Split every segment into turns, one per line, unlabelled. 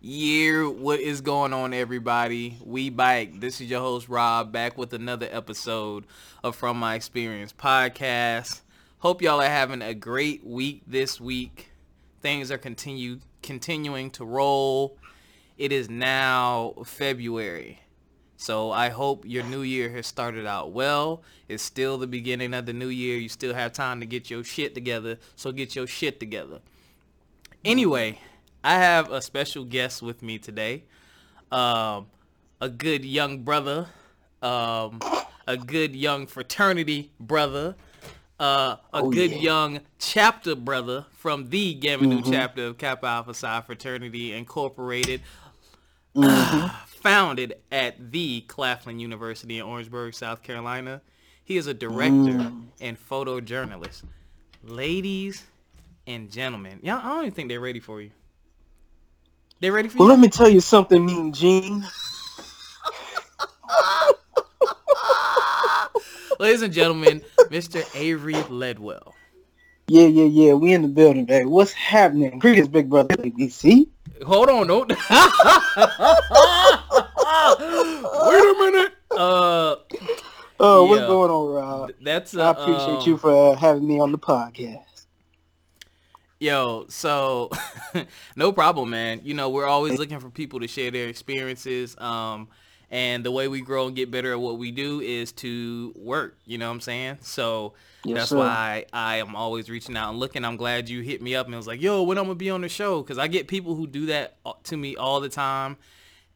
Yeah, what is going on, everybody? We bike. This is your host Rob, back with another episode of From My Experience podcast. Hope y'all are having a great week this week. Things are continue continuing to roll. It is now February. So I hope your new year has started out well. It's still the beginning of the new year. You still have time to get your shit together. So get your shit together. Anyway, I have a special guest with me today. Um, a good young brother, um, a good young fraternity brother, uh, a
Oh,
good
yeah.
young chapter brother from the Gamma
Mm-hmm.
chapter of Kappa Alpha Psi Fraternity Incorporated,
Mm-hmm.
founded at the Claflin University in Orangeburg, South Carolina. He is a director
Mm.
and photojournalist. Ladies and gentlemen, y'all, I don't even think they're ready for you. They ready for
Well,
you?
let me tell you something, Mean Gene.
Ladies and gentlemen, Mr. Avery Ledwell.
Yeah, yeah, yeah. We in the building, baby. What's happening? Greetings, big brother. ABC.
Hold on, no. Wait a minute. Uh,
Oh, what's
Yeah.
going on, Rob?
that's Uh, I
appreciate
um,
you for uh, having me on the podcast.
Yo, so no problem, man. You know, we're always looking for people to share their experiences. Um, and the way we grow and get better at what we do is to work. You know what I'm saying? So
Yes,
that's
sir.
why I am always reaching out and looking. I'm glad you hit me up and was like, "Yo, when I'm gonna be on the show?" Because I get people who do that uh, to me all the time,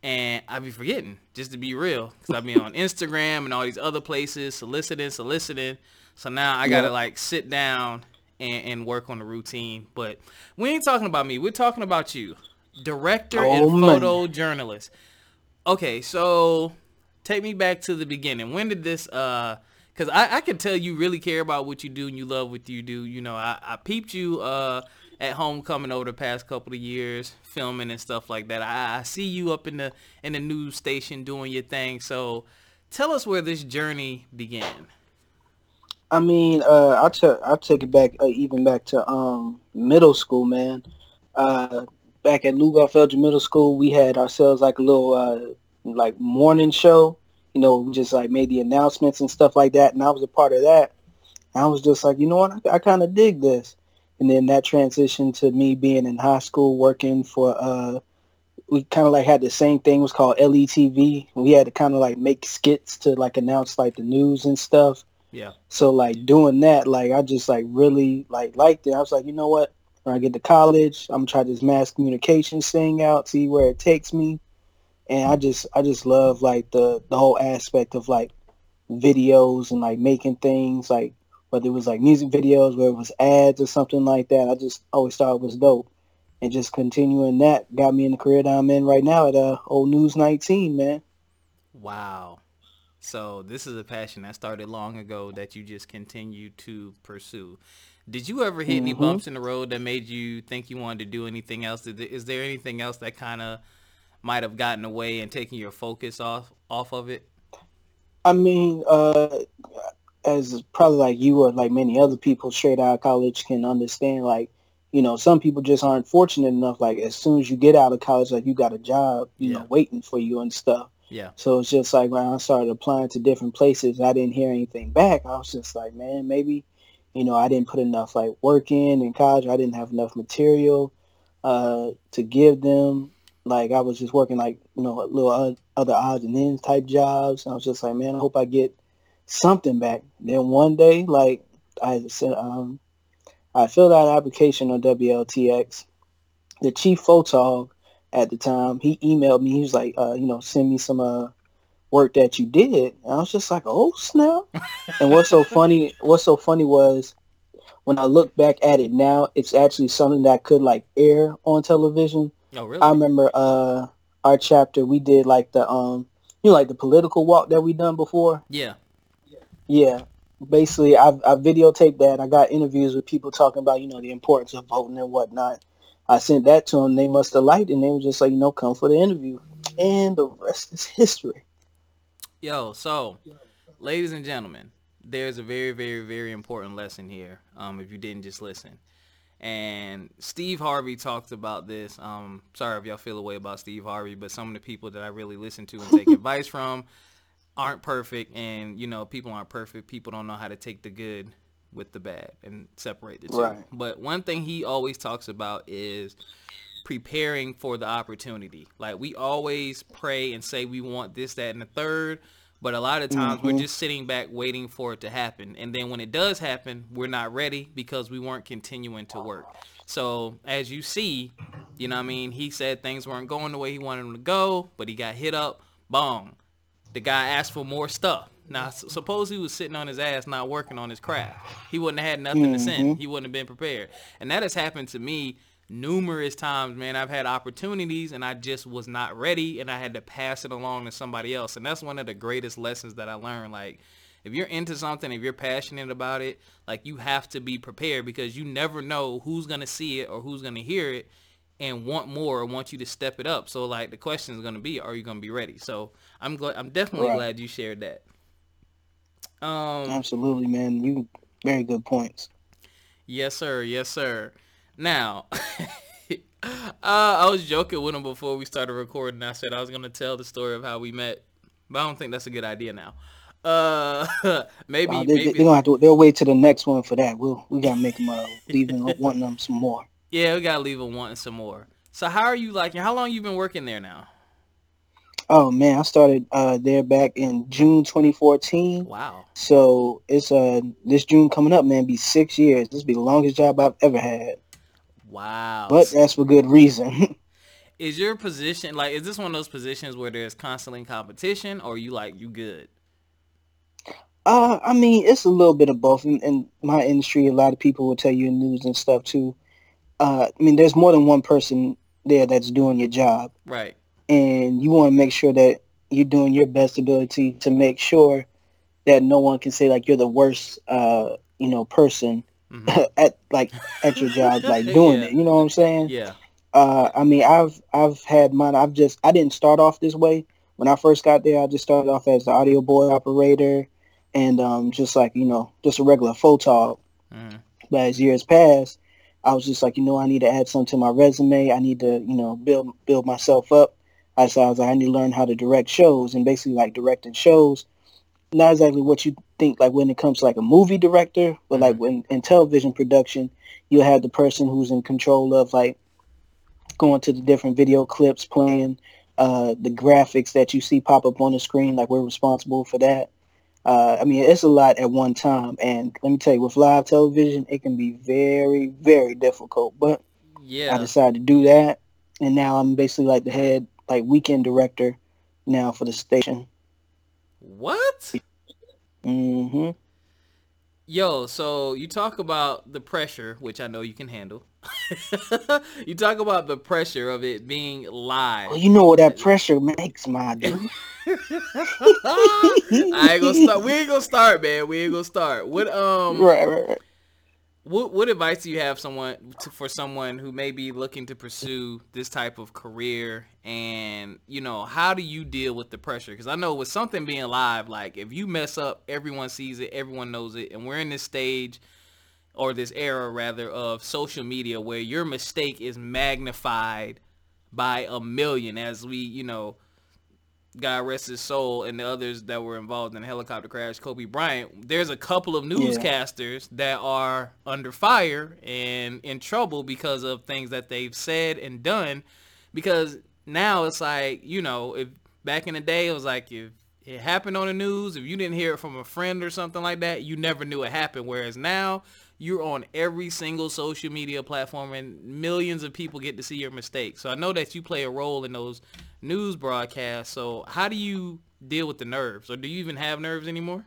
and I be forgetting. Just to be real, because I be on Instagram and all these other places soliciting, soliciting. So now I gotta
Yep.
like sit down and, and work on the routine. But we ain't talking about me. We're talking about you, director
Oh,
and
man.
photojournalist. Okay, so take me back to the beginning. When did this? uh Because I, I can tell you really care about what you do and you love what you do. You know, I, I peeped you uh at homecoming over the past couple of years, filming and stuff like that. I, I see you up in the in the news station doing your thing. So tell us where this journey began.
I mean, uh, I'll, t- I'll take it back, uh, even back to um, middle school, man. Uh, back at Lugoff Elgin Middle School, we had ourselves like a little uh, like morning show. You know, we just like made the announcements and stuff like that, and I was a part of that. I was just like, you know what, I, I kind of dig this. And then that transitioned to me being in high school, working for. Uh, we kind of like had the same thing. It was called LETV. We had to kind of like make skits to like announce like the news and stuff.
Yeah.
So like doing that, like I just like really like liked it. I was like, you know what? When I get to college, I'm gonna try this mass communications thing out, see where it takes me. And I just I just love like the the whole aspect of like videos and like making things like whether it was like music videos, whether it was ads or something like that. I just always thought it was dope. And just continuing that got me in the career that I'm in right now at uh, Old News 19, man.
Wow. So this is a passion that started long ago that you just continue to pursue. Did you ever hit any
Mhm.
bumps in the road that made you think you wanted to do anything else? Is there anything else that kind of might have gotten away and taken your focus off off of it?
I mean, uh, as probably like you or like many other people straight out of college can understand, like, you know, some people just aren't fortunate enough. Like, as soon as you get out of college, like, you got a job, you
Yeah.
know, waiting for you and stuff.
Yeah.
So it's just like when I started applying to different places, I didn't hear anything back. I was just like, man, maybe, you know, I didn't put enough like work in in college. I didn't have enough material uh, to give them. Like I was just working like you know little other odds and ends type jobs. I was just like, man, I hope I get something back. Then one day, like I said, um, I filled out an application on WLTX. The chief photog at the time, he emailed me. He was like, uh, you know, send me some uh, work that you did. And I was just like, oh snap! and what's so funny? What's so funny was when I look back at it now, it's actually something that could like air on television.
Oh, really?
I remember uh, our chapter. We did like the um, you know, like the political walk that we done before.
yeah.
Yeah. Basically, I I videotaped that. I got interviews with people talking about you know the importance of voting and whatnot. I sent that to them. They must have liked it. And they were just like, you know, come for the interview. And the rest is history.
Yo, so, ladies and gentlemen, there's a very, very, very important lesson here. Um, if you didn't just listen, And Steve Harvey talked about this. Um, sorry if y'all feel a way about Steve Harvey, but some of the people that I really listen to and take advice from aren't perfect. And, you know, people aren't perfect. People don't know how to take the good with the bad and separate the two.
Right.
But one thing he always talks about is preparing for the opportunity. Like we always pray and say we want this, that, and the third, but a lot of times
Mm-hmm.
we're just sitting back waiting for it to happen. And then when it does happen, we're not ready because we weren't continuing to work. So as you see, you know what I mean, he said things weren't going the way he wanted them to go, but he got hit up, boom. The guy asked for more stuff. Now, suppose he was sitting on his ass not working on his craft. He wouldn't have had nothing to send. Mm-hmm. He wouldn't have been prepared. And that has happened to me numerous times, man. I've had opportunities and I just was not ready and I had to pass it along to somebody else. And that's one of the greatest lessons that I learned. Like, if you're into something, if you're passionate about it, like you have to be prepared because you never know who's going to see it or who's going to hear it and want more or want you to step it up. So like the question is going to be, are you going to be ready? So I'm glad, I'm definitely
Right.
glad you shared that. Um,
Absolutely, man. You very good points.
Yes, sir. Yes, sir. Now, uh, I was joking with him before we started recording. I said I was going to tell the story of how we met, but I don't think that's a good idea now. Uh, maybe,
they,
maybe.
they, are gonna have to. They'll wait to the next one for that. We'll we gotta make them uh, leaving wanting them some more.
yeah, we got to leave them wanting some more. So how are you liking, how long you been working there now?
Oh man, I started uh, there back in June 2014.
Wow.
So it's uh this June coming up, man, be six years. This be the longest job I've ever had.
Wow.
But that's for good reason.
is your position, like, is this one of those positions where there's constantly competition or you like, you good?
uh, I mean, it's a little bit of both. In, in my industry, a lot of people will tell you in news and stuff too. Uh, I mean, there's more than one person there that's doing your job.
Right.
And you want to make sure that you're doing your best ability to make sure that no one can say like you're the worst uh you know person
Mhm.
at like at your job like doing
Yeah.
it you know what i'm saying
Yeah.
uh i mean i've i've had mine i've just i didn't start off this way when i first got there i just started off as the audio boy operator and um just like you know just a regular photog
Mhm.
but as years passed, I was just like, you know, I need to add something to my resume. I need to, you know, build build myself up. I decided I was like, I need to learn how to direct shows and basically like directing shows. Not exactly what you think like when it comes to like a movie director, but like when in television production, you'll have the person who's in control of like going to the different video clips, playing uh, the graphics that you see pop up on the screen. Like we're responsible for that. Uh, I mean, it's a lot at one time, and let me tell you, with live television, it can be very, very difficult. But
yeah, I
decided to do that, and now I'm basically like the head, like weekend director now for the station.
What?
hmm
Yo, so you talk about the pressure, which I know you can handle. you talk about the pressure of it being live.
Well, you know what that pressure makes, my dude.
I ain't gonna start. We ain't gonna start, man. We ain't gonna start. What um,
right, right, right.
What what advice do you have someone to, for someone who may be looking to pursue this type of career? And you know, how do you deal with the pressure? Because I know with something being live, like if you mess up, everyone sees it, everyone knows it, and we're in this stage or this era rather of social media where your mistake is magnified by a million as we, you know, God rest his soul and the others that were involved in the helicopter crash, Kobe Bryant, there's a couple of newscasters that are under fire and in trouble because of things that they've said and done. Because now it's like, you know, if back in the day it was like if it happened on the news, if you didn't hear it from a friend or something like that, you never knew it happened. Whereas now you're on every single social media platform and millions of people get to see your mistakes. So I know that you play a role in those news broadcast. So how do you deal with the nerves or do you even have nerves anymore?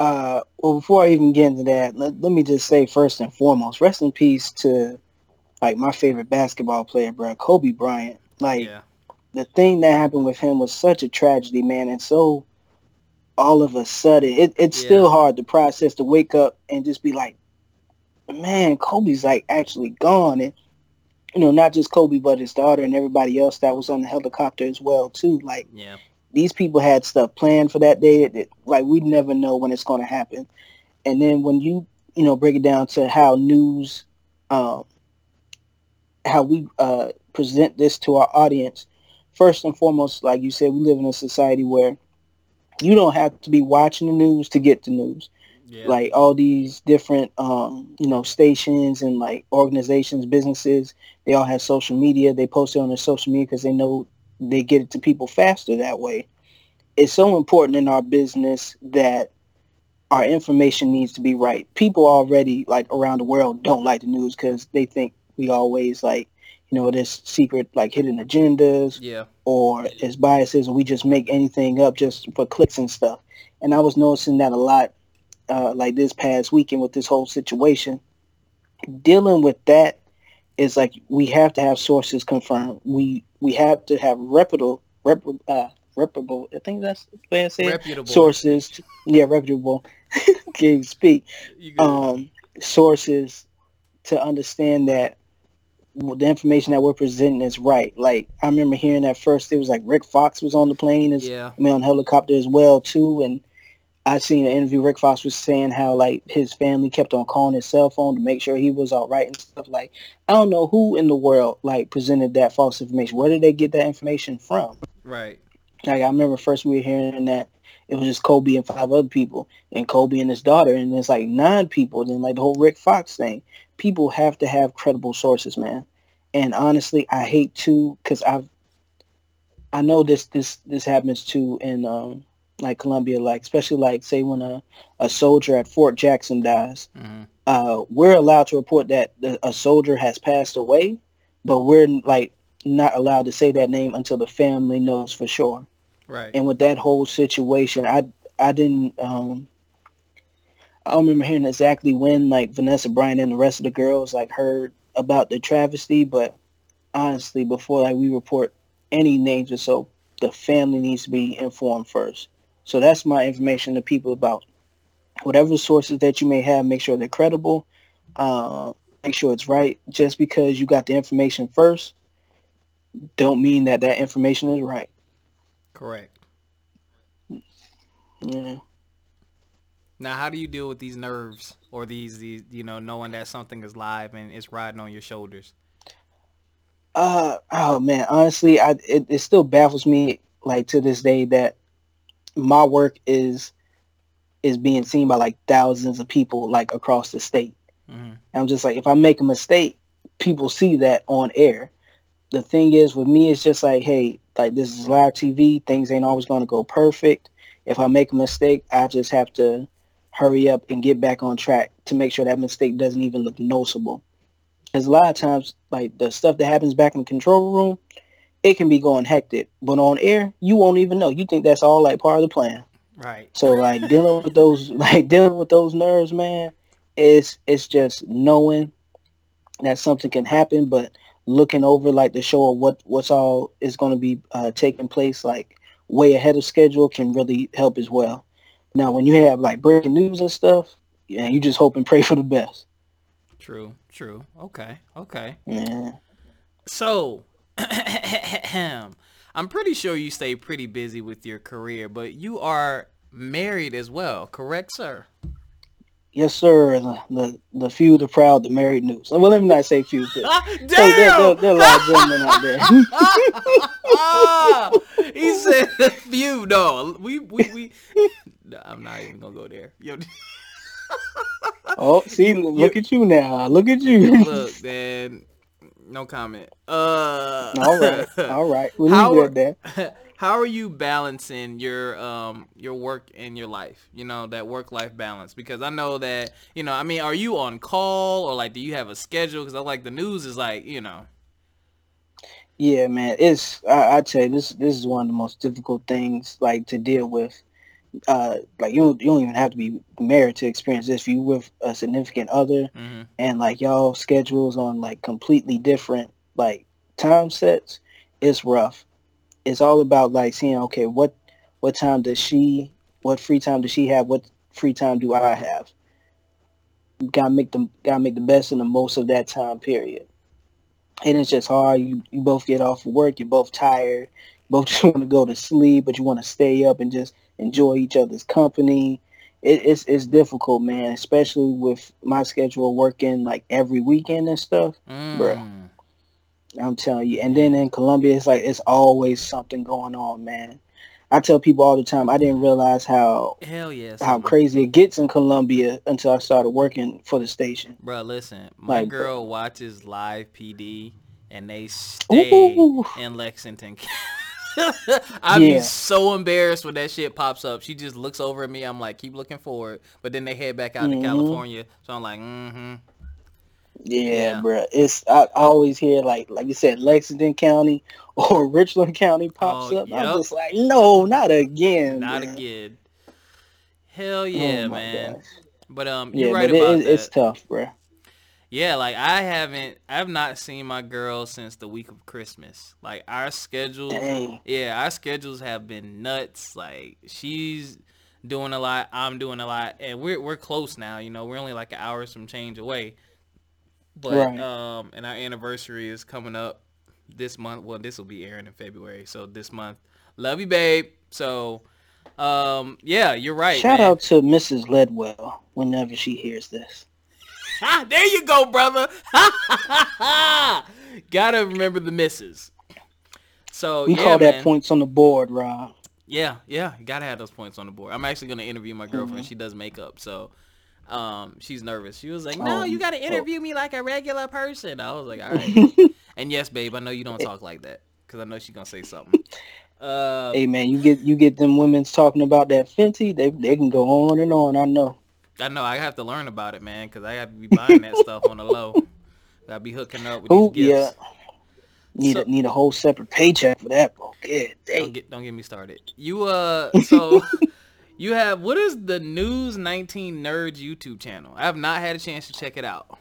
Uh, well, before I even get into that, let, let me just say first and foremost, rest in peace to like my favorite basketball player, bro, Kobe Bryant. Like
Yeah.
the thing that happened with him was such a tragedy, man, and so all of a sudden, it, it's
Yeah.
still hard to process to wake up and just be like, man, Kobe's like actually gone, and you know, not just Kobe, but his daughter and everybody else that was on the helicopter as well, too. Like
Yeah.
these people had stuff planned for that day that, like we never know when it's going to happen and then when you you know break it down to how news um, how we uh, present this to our audience. First and foremost, like you said, we live in a society where you don't have to be watching the news to get the news. Yeah. Like all these different, um, you know, stations and like organizations, businesses, they all have social media. They post it on their social media because they know they get it to people faster that way. It's so important in our business that our information needs to be right. People already like around the world don't like the news because they think we always like you know there's secret like hidden agendas
yeah
or it's biases and we just make anything up just for clicks and stuff and i was noticing that a lot uh, like this past weekend with this whole situation dealing with that is like we have to have sources confirmed we we have to have reputable rep, uh, reputable i think that's the way i say reputable. sources yeah reputable can you speak um sources to understand that the information that we're presenting is right. Like I remember hearing that first, it was like Rick Fox was on the plane, as yeah, I mean on helicopter as well too. And I seen an interview. Rick Fox was saying how like his family kept on calling his cell phone to make sure he was all right and stuff. Like I don't know who in the world like presented that false information. Where did they get that information from?
Right.
Like I remember first we were hearing that it was just Kobe and five other people, and Kobe and his daughter, and it's like nine people. Then like the whole Rick Fox thing, people have to have credible sources, man. And honestly, I hate to because I've I know this this this happens too in um like Columbia, like especially like say when a, a soldier at Fort Jackson dies, mm-hmm. uh, we're allowed to report that the, a soldier has passed away, but we're like not allowed to say that name until the family knows for sure.
Right.
And with that whole situation, I I didn't um I don't remember hearing exactly when like Vanessa Bryant and the rest of the girls like heard about the travesty, but honestly, before like we report any names or so, the family needs to be informed first. So that's my information to people about whatever sources that you may have. Make sure they're credible. Uh, make sure it's right. Just because you got the information first, don't mean that that information is right.
Correct.
Yeah.
Now, how do you deal with these nerves or these, these, you know, knowing that something is live and it's riding on your shoulders?
Uh, oh man, honestly, I it, it still baffles me like to this day that my work is is being seen by like thousands of people like across the state. Mm-hmm. I'm just like, if I make a mistake, people see that on air. The thing is with me, it's just like, hey, like this is live TV. Things ain't always going to go perfect. If I make a mistake, I just have to hurry up and get back on track to make sure that mistake doesn't even look noticeable. Because a lot of times, like the stuff that happens back in the control room, it can be going hectic. But on air, you won't even know. You think that's all like part of the plan.
Right.
So like dealing with those, like dealing with those nerves, man, it's it's just knowing that something can happen, but looking over like the show of what what's all is going to be uh, taking place like way ahead of schedule can really help as well. Now, when you have like breaking news and stuff, yeah, you just hope and pray for the best.
True, true. Okay, okay.
Yeah.
So, I'm pretty sure you stay pretty busy with your career, but you are married as well, correct, sir?
Yes, sir. The, the, the few, the proud, the married news. Well, let me not say few. But,
Damn! Hey, there, there, there, are a lot of gentlemen out there. he said the few. No, we we we. I'm not even gonna go there. Yo.
oh, see, look at you now. Look at you.
Look, man. No comment. Uh.
All right. All right. We'll leave it at
how are you balancing your um your work and your life you know that work life balance because i know that you know i mean are you on call or like do you have a schedule because i like the news is like you know
yeah man it's I, i'd say this this is one of the most difficult things like to deal with uh like you don't, you don't even have to be married to experience this. If you with a significant other mm-hmm. and like y'all schedules on like completely different like time sets it's rough. It's all about like seeing okay what what time does she what free time does she have? What free time do i have? Gotta make the gotta make the best and the most of that time period. And it's just hard. You, you both get off of work. You're both tired both just want to go to sleep but you want to stay up and just enjoy each other's company it, it's it's difficult, man. Especially with my schedule working like every weekend and stuff, mm. bro. I'm telling you. And then in Columbia, it's like it's always something going on, man. I tell people all the time, I didn't realize how
hell yes
how crazy it gets in Columbia until I started working for the station.
Bro, listen, my like, girl watches live PD and they stay Ooh. in Lexington. I'd yeah. be so embarrassed when that shit pops up. She just looks over at me. I'm like, keep looking forward. But then they head back out mm-hmm. to California. So I'm like, mm-hmm.
Yeah, yeah, bro. It's I always hear like like you said, Lexington County or Richland County pops oh, up. Yep. I'm just like, no, not again.
Not
man.
again. Hell yeah, oh man. Gosh. But um, you're yeah, right about
it,
that.
It's tough, bro.
Yeah, like I haven't, I've not seen my girl since the week of Christmas. Like our schedule, Dang. yeah, our schedules have been nuts. Like she's doing a lot, I'm doing a lot, and we're we're close now. You know, we're only like an hour some change away. But right. um, and our anniversary is coming up this month. Well, this will be airing in February, so this month. Love you, babe. So, um, yeah, you're right.
Shout
man.
out to Mrs. Ledwell whenever she hears this.
there you go, brother. Gotta remember the misses. So
we
yeah,
call
man.
that points on the board, Rob.
Yeah, yeah, you gotta have those points on the board. I'm actually gonna interview my girlfriend. Mm-hmm. She does makeup, so um, she's nervous. She was like, "No, um, you got to interview me like a regular person." I was like, "All right." and yes, babe, I know you don't talk like that because I know she's gonna say something. Uh,
hey man, you get you get them women's talking about that Fenty, they they can go on and on. I know.
I know. I have to learn about it, man, because I have to be buying that stuff on the low. I'll be hooking up with Ooh, these gifts. Yeah.
Need so, a, need a whole separate paycheck for that, bro. Yeah,
don't get don't get me started. You uh, so you have what is the News 19 Nerds YouTube channel? I have not had a chance to check it out.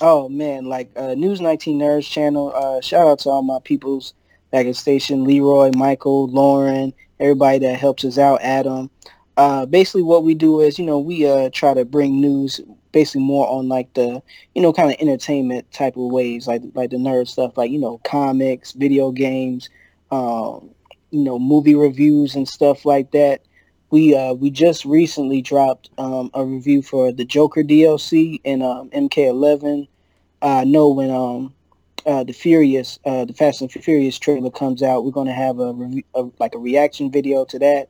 Oh man, like uh, News 19 Nerds channel. Uh, shout out to all my peoples back at station, Leroy, Michael, Lauren, everybody that helps us out, Adam. Uh, basically, what we do is, you know, we uh, try to bring news basically more on like the, you know, kind of entertainment type of ways, like like the nerd stuff, like you know, comics, video games, um, you know, movie reviews and stuff like that we uh, we just recently dropped um, a review for the Joker DLC and um, MK11. I know when um, uh, the Furious, uh, the Fast and Furious trailer comes out, we're gonna have a, a, like a reaction video to that,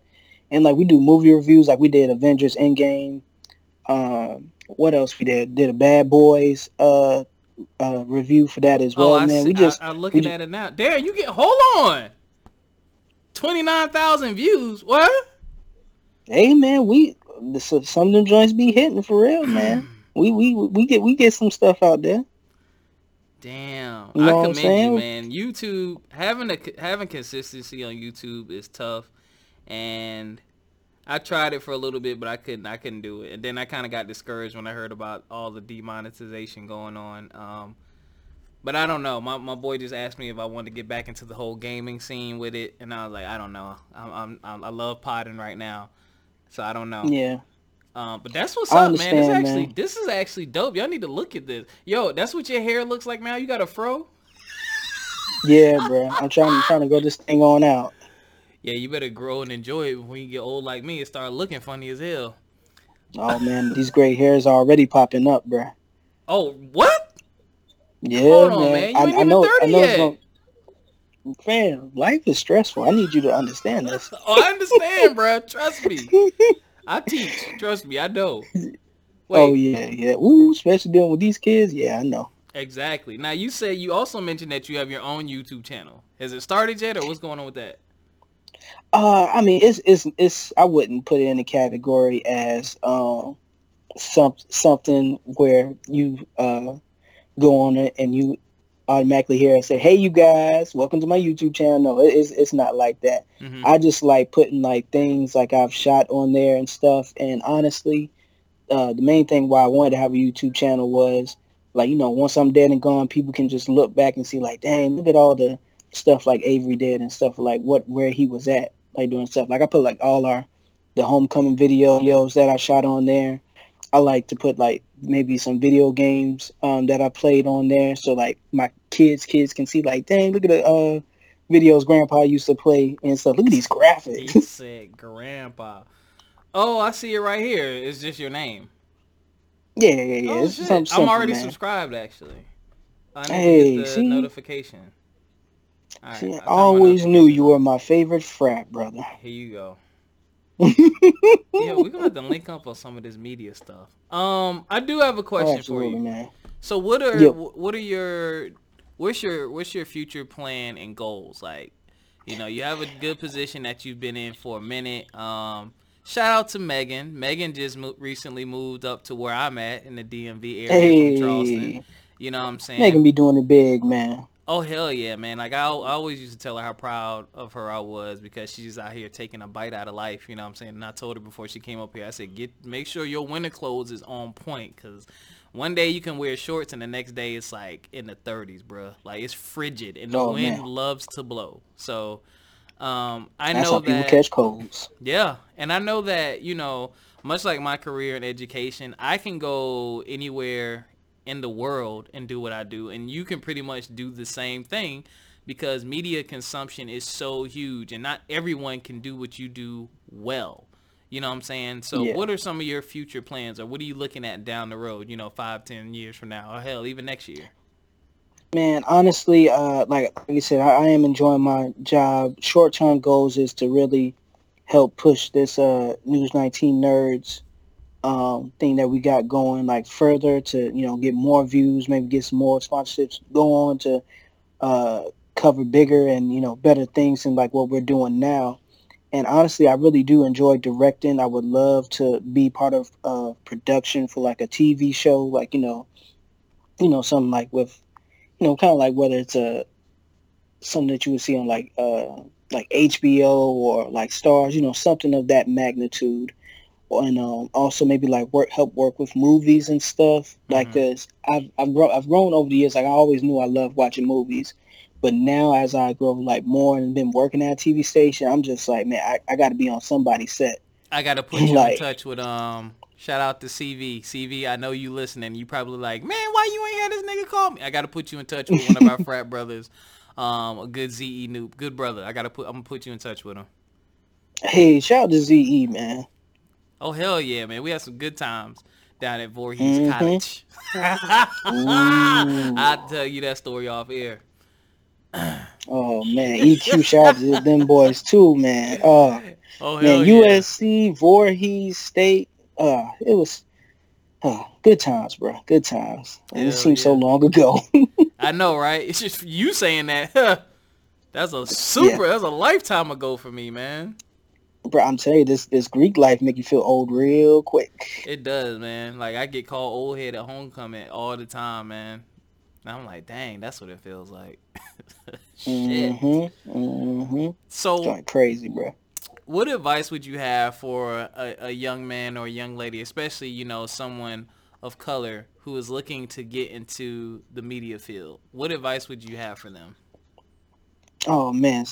and like we do movie reviews, like we did Avengers Endgame. Um, what else we did? Did a Bad Boys uh, uh, review for that as oh, well, oh, man. See, we just
I, am looking at it now. Darren, you get hold on. Twenty nine thousand views. What?
hey man, we some of them joints be hitting for real, man. we we we get we get some stuff out there.
Damn, you know I commend you, man. YouTube having a having consistency on YouTube is tough, and I tried it for a little bit, but I couldn't I couldn't do it. And then I kind of got discouraged when I heard about all the demonetization going on. Um, but I don't know. My my boy just asked me if I wanted to get back into the whole gaming scene with it, and I was like, I don't know. I'm, I'm, I'm i love podding right now, so I don't know.
Yeah.
Um, but that's what's I up, man. It's actually man. this is actually dope. Y'all need to look at this. Yo, that's what your hair looks like now. You got a fro?
Yeah, bro. I'm trying I'm trying to go this thing on out.
Yeah, you better grow and enjoy it when you get old like me. It start looking funny as hell.
Oh man, these gray hairs are already popping up, bro.
Oh, what?
Yeah, Hold on, man. man. I, I, know. I know. Gonna, Fam, life is stressful. I need you to understand this.
oh, I understand, bro. Trust me. I teach. Trust me, I know. Oh,
Wait. Oh yeah, yeah. Ooh, especially dealing with these kids. Yeah, I know.
Exactly. Now you say you also mentioned that you have your own YouTube channel. Has it started yet, or what's going on with that?
Uh, I mean, it's it's it's. I wouldn't put it in the category as um some something where you uh go on it and you automatically hear and say, "Hey, you guys, welcome to my YouTube channel." No, it's it's not like that. Mm-hmm. I just like putting like things like I've shot on there and stuff. And honestly, uh, the main thing why I wanted to have a YouTube channel was like you know once I'm dead and gone, people can just look back and see like, dang, look at all the stuff like Avery did and stuff like what where he was at like doing stuff. Like I put like all our the homecoming videos that I shot on there. I like to put like maybe some video games um, that I played on there, so like my kids kids can see like, dang, look at the uh, videos Grandpa used to play and stuff. Look at these graphics.
He said, "Grandpa." Oh, I see it right here. It's just your name.
Yeah, yeah, yeah.
Oh,
something
I'm already
man.
subscribed actually. I need to
Hey,
get the
see?
notification. Right,
See,
I
always knew you were my favorite frat brother.
Here you go. Yeah, we're gonna have to link up on some of this media stuff. Um, I do have a question for you.
man.
So what are
Yep.
what are your what's your what's your future plan and goals? Like, you know, you have a good position that you've been in for a minute. Um, shout out to Megan. Megan just mo- recently moved up to where I'm at in the DMV area from Charleston.
Hey,
You know what I'm saying?
Megan be doing it big, man.
Oh hell yeah, man! Like I, I always used to tell her how proud of her I was because she's out here taking a bite out of life. You know what I'm saying? And I told her before she came up here, I said, get make sure your winter clothes is on point because one day you can wear shorts and the next day it's like in the 30s, bruh. Like it's frigid and the
Oh,
wind
man.
loves to blow. So um, I
That's
know
how people
that.
catch colds.
Yeah, and I know that you know, much like my career in education, I can go anywhere in the world and do what I do, and you can pretty much do the same thing because media consumption is so huge, and not everyone can do what you do well. You know what I'm saying? So,
Yeah.
what are some of your future plans, or what are you looking at down the road? You know, five, ten years from now, or hell, even next year.
Man, honestly, uh, like, like you said, I, I am enjoying my job. Short term goals is to really help push this uh, News 19 Nerds um, thing that we got going like further to you know get more views, maybe get some more sponsorships, go on to uh, cover bigger and you know better things than like what we're doing now. And honestly, I really do enjoy directing. I would love to be part of uh, production for like a TV show, like you know, you know something like with you know, kind of like whether it's a something that you would see on like uh like HBO or like Starz, you know, something of that magnitude, and um, also maybe like work help work with movies and stuff. Like
Mhm.
this, I've I've grown I've grown over the years. Like I always knew I loved watching movies, but now as I grow like more and been working at a TV station, I'm just like, man, I, I got to be on somebody's set.
I gotta put you in touch with um. Shout out to CV. CV, I know you listening. You probably like, man, why you ain't had this nigga call me? I gotta put you in touch with one of our frat brothers, um, a good ZE noob, good brother. I gotta put. I'm gonna put you in touch with him.
Hey, shout out to ZE, man.
Oh hell yeah, man. We had some good times down at Voorhees
Mhm.
College. I'll tell you that story off air.
Oh man, EQ shout out to them boys too, man. Oh
Oh
man,
yeah.
USC, Voorhees State. Uh, it was uh, good times, bro. Good times. It seems so long ago.
I know, right? It's just you saying that. that's a super. That's a lifetime ago for me, man.
Bro, I'm telling you, this this Greek life make you feel old real quick.
It does, man. Like I get called old head at homecoming all the time, man. And I'm like, dang, that's what it feels like. Shit.
Mm-hmm. Mm-hmm.
So,
crazy, bro.
what advice would you have for a, a young man or a young lady, especially you know someone of color who is looking to get into the media field? What advice would you have for them?
Oh man,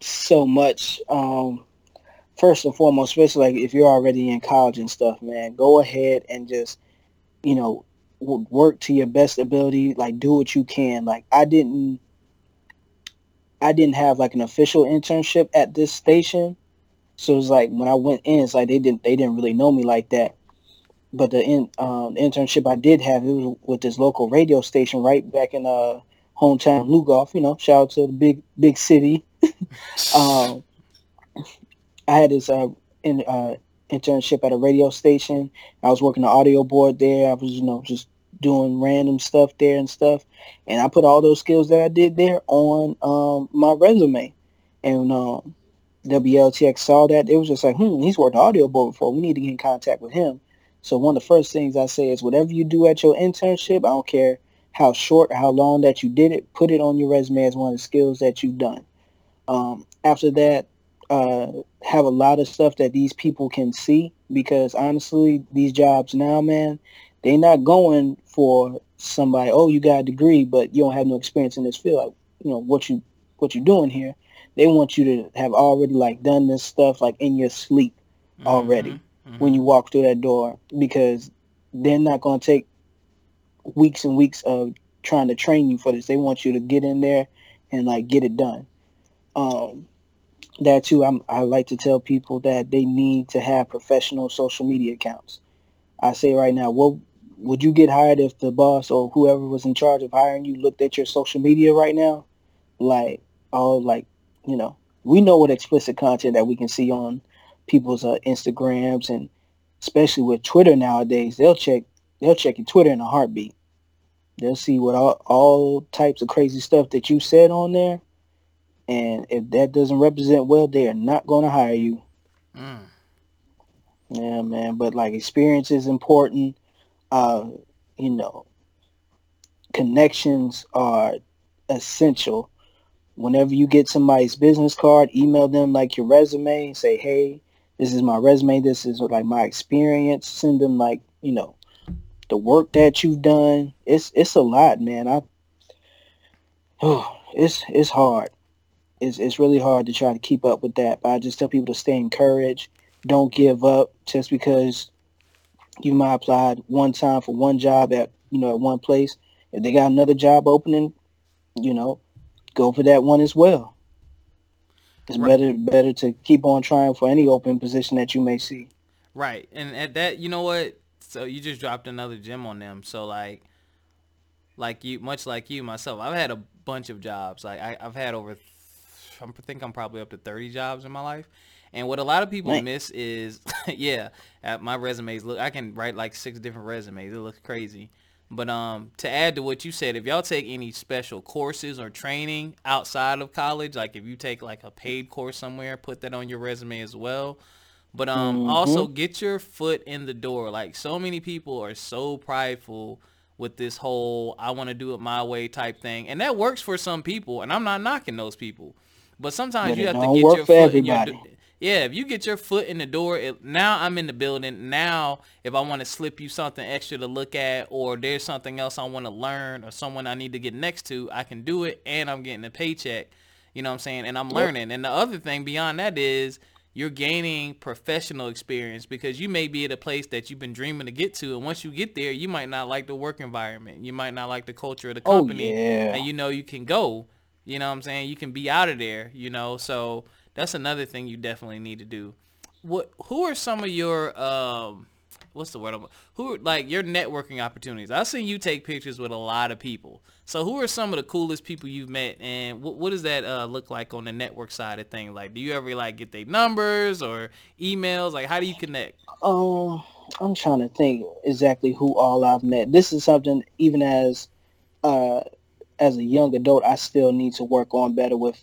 so much. Um, first and foremost, especially like if you're already in college and stuff, man, go ahead and just, you know, work to your best ability. Like do what you can. Like I didn't, I didn't have like an official internship at this station, so it's like when I went in, it's like they didn't they didn't really know me like that. But the in, um, internship I did have it was with this local radio station right back in uh hometown Lugoff. You know, shout out to the big big city. Um, I had this uh, in, uh, internship at a radio station. I was working the audio board there. I was, you know, just doing random stuff there and stuff. And I put all those skills that I did there on um, my resume. And um, WLTX saw that. It was just like, hmm, he's worked the audio board before. We need to get in contact with him. So one of the first things I say is whatever you do at your internship, I don't care how short or how long that you did it, put it on your resume as one of the skills that you've done. Um, after that, uh, have a lot of stuff that these people can see because honestly, these jobs now, man, they're not going for somebody. Oh, you got a degree, but you don't have no experience in this field. Like, you know what you what you're doing here. They want you to have already like done this stuff like in your sleep already
Mhm, mhm.
when you walk through that door because they're not going to take weeks and weeks of trying to train you for this. They want you to get in there and like get it done. Um, that too, I'm, I like to tell people that they need to have professional social media accounts. I say right now, what would you get hired if the boss or whoever was in charge of hiring you looked at your social media right now? Like, all like, you know, we know what explicit content that we can see on people's uh, Instagrams and especially with Twitter nowadays, they'll check they'll check your Twitter in a heartbeat. They'll see what all, all types of crazy stuff that you said on there. And if that doesn't represent well, they are not going to hire you. Mm. Yeah, man. But like experience is important. Uh, you know, connections are essential. Whenever you get somebody's business card, email them like your resume. Say, hey, this is my resume. This is like my experience. Send them like you know the work that you've done. It's it's a lot, man. I oh, it's it's hard. It's it's really hard to try to keep up with that. But I just tell people to stay encouraged. Don't give up just because you might apply one time for one job at you know at one place. If they got another job opening, you know, go for that one as well. It's right. better better to keep on trying for any open position that you may see.
Right, and at that, you know what? So you just dropped another gem on them. So like, like you, much like you, myself, I've had a bunch of jobs. Like I, have had over, I think I'm probably up to 30 jobs in my life. And what a lot of people miss is, yeah, at my resumes look, I can write like six different resumes. It looks crazy. But um, to add to what you said, if y'all take any special courses or training outside of college, like if you take like a paid course somewhere, put that on your resume as well. But um, mm-hmm. also get your foot in the door. Like so many people are so prideful with this whole "I want to do it my way" type thing, and that works for some people. And I'm not knocking those people, but sometimes but you have to get your foot in your. Yeah, if you get your foot in the door, it, now I'm in the building. Now, if I want to slip you something extra to look at, or there's something else I want to learn, or someone I need to get next to, I can do it, and I'm getting a paycheck. You know what I'm saying? And I'm yep. learning. And the other thing beyond that is you're gaining professional experience because you may be at a place that you've been dreaming to get to and once you get there you might not like the work environment you might not like the culture of the oh, company
oh, yeah.
and you know you can go you know what i'm saying you can be out of there you know so that's another thing you definitely need to do what who are some of your um what's the word? Who like your networking opportunities? I've seen you take pictures with a lot of people. So who are some of the coolest people you've met, and what, what does that uh, look like on the network side of things? Like, do you ever like get their numbers or emails? Like, how do you connect?
Um, I'm trying to think exactly who all I've met. This is something even as uh as a young adult, I still need to work on better with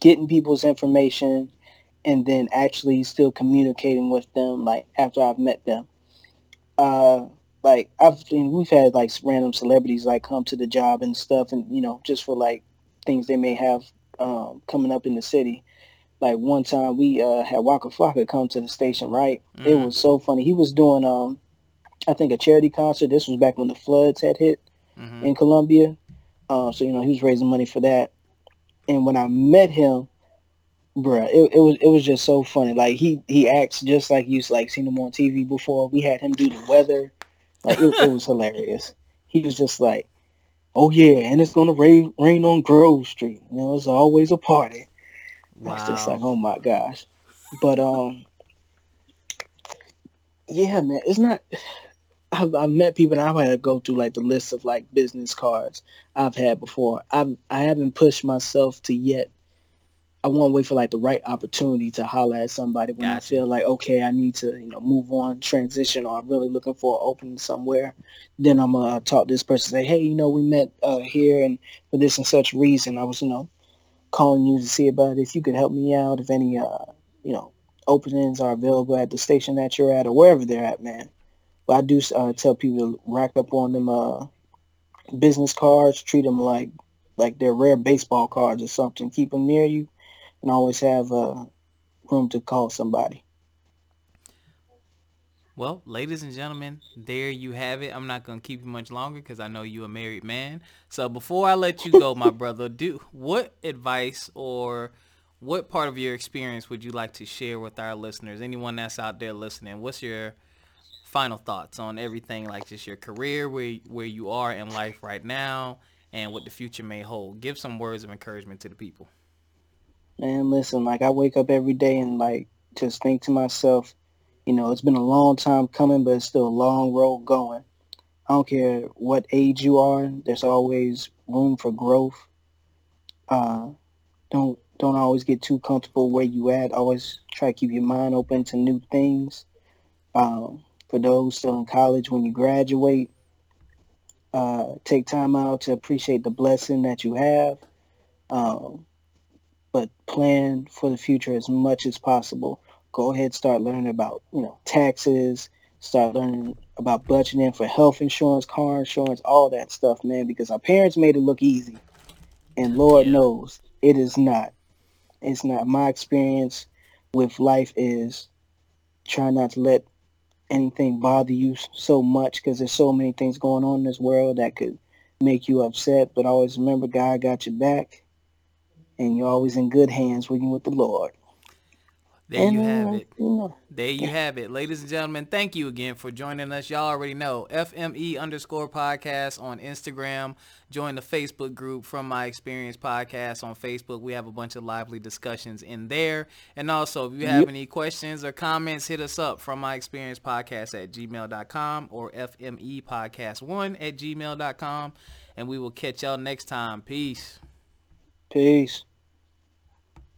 getting people's information and then actually still communicating with them like after I've met them uh, like I've seen we've had like random celebrities like come to the job and stuff, and you know just for like things they may have um, coming up in the city. Like one time we uh, had Waka Flocka come to the station, right? Mm-hmm. It was so funny. He was doing um, I think a charity concert. This was back when the floods had hit mm-hmm. in Columbia. Uh, so you know he was raising money for that. And when I met him, bruh, it, it was it was just so funny. Like he he acts just like you like seen him on TV before. We had him do the weather. Like it, it was hilarious. He was just like, "Oh yeah, and it's gonna rain rain on Grove Street. You know, it's always a party." Wow. It's just like, oh my gosh. But um, yeah, man, it's not. I've, I've met people and I've had to go through like the list of like business cards I've had before. I've I haven't pushed myself to yet I want to wait for like the right opportunity to holler at somebody when gotcha. I feel like okay, I need to you know move on, transition, or I'm really looking for an opening somewhere. Then I'm gonna uh, talk to this person, say, hey, you know, we met uh, here and for this and such reason. I was you know calling you to see about if you could help me out, if any uh, you know openings are available at the station that you're at or wherever they're at, man. But I do uh, tell people to rack up on them uh, business cards, treat them like like they're rare baseball cards or something. Keep them near you and always have uh, room to call somebody.
Well, ladies and gentlemen, there you have it. I'm not gonna keep you much longer because I know you're a married man. So before I let you go, my brother, do what advice or what part of your experience would you like to share with our listeners? Anyone that's out there listening, what's your final thoughts on everything, like just your career, where where you are in life right now, and what the future may hold? Give some words of encouragement to the people.
Man, listen, like I wake up every day and like just think to myself, you know, it's been a long time coming, but it's still a long road going. I don't care what age you are, there's always room for growth. Uh, don't don't always get too comfortable where you at. Always try to keep your mind open to new things. Um, for those still in college, when you graduate, uh, take time out to appreciate the blessing that you have. Um, but plan for the future as much as possible. Go ahead, start learning about you know taxes. Start learning about budgeting for health insurance, car insurance, all that stuff, man. Because our parents made it look easy, and Lord knows it is not. It's not. My experience with life is try not to let anything bother you so much because there's so many things going on in this world that could make you upset. But always remember, God got your back, and you're always in good hands when you're with the Lord.
There and, you have it. Know, there you have it. Ladies and gentlemen, thank you again for joining us. Y'all already know FME underscore podcast on Instagram. Join the Facebook group from my experience podcast on Facebook. We have a bunch of lively discussions in there. And also, if you have yep. any questions or comments, hit us up from my experience podcast at gmail.com or FME podcast one at gmail.com. And we will catch y'all next time. Peace.
Peace.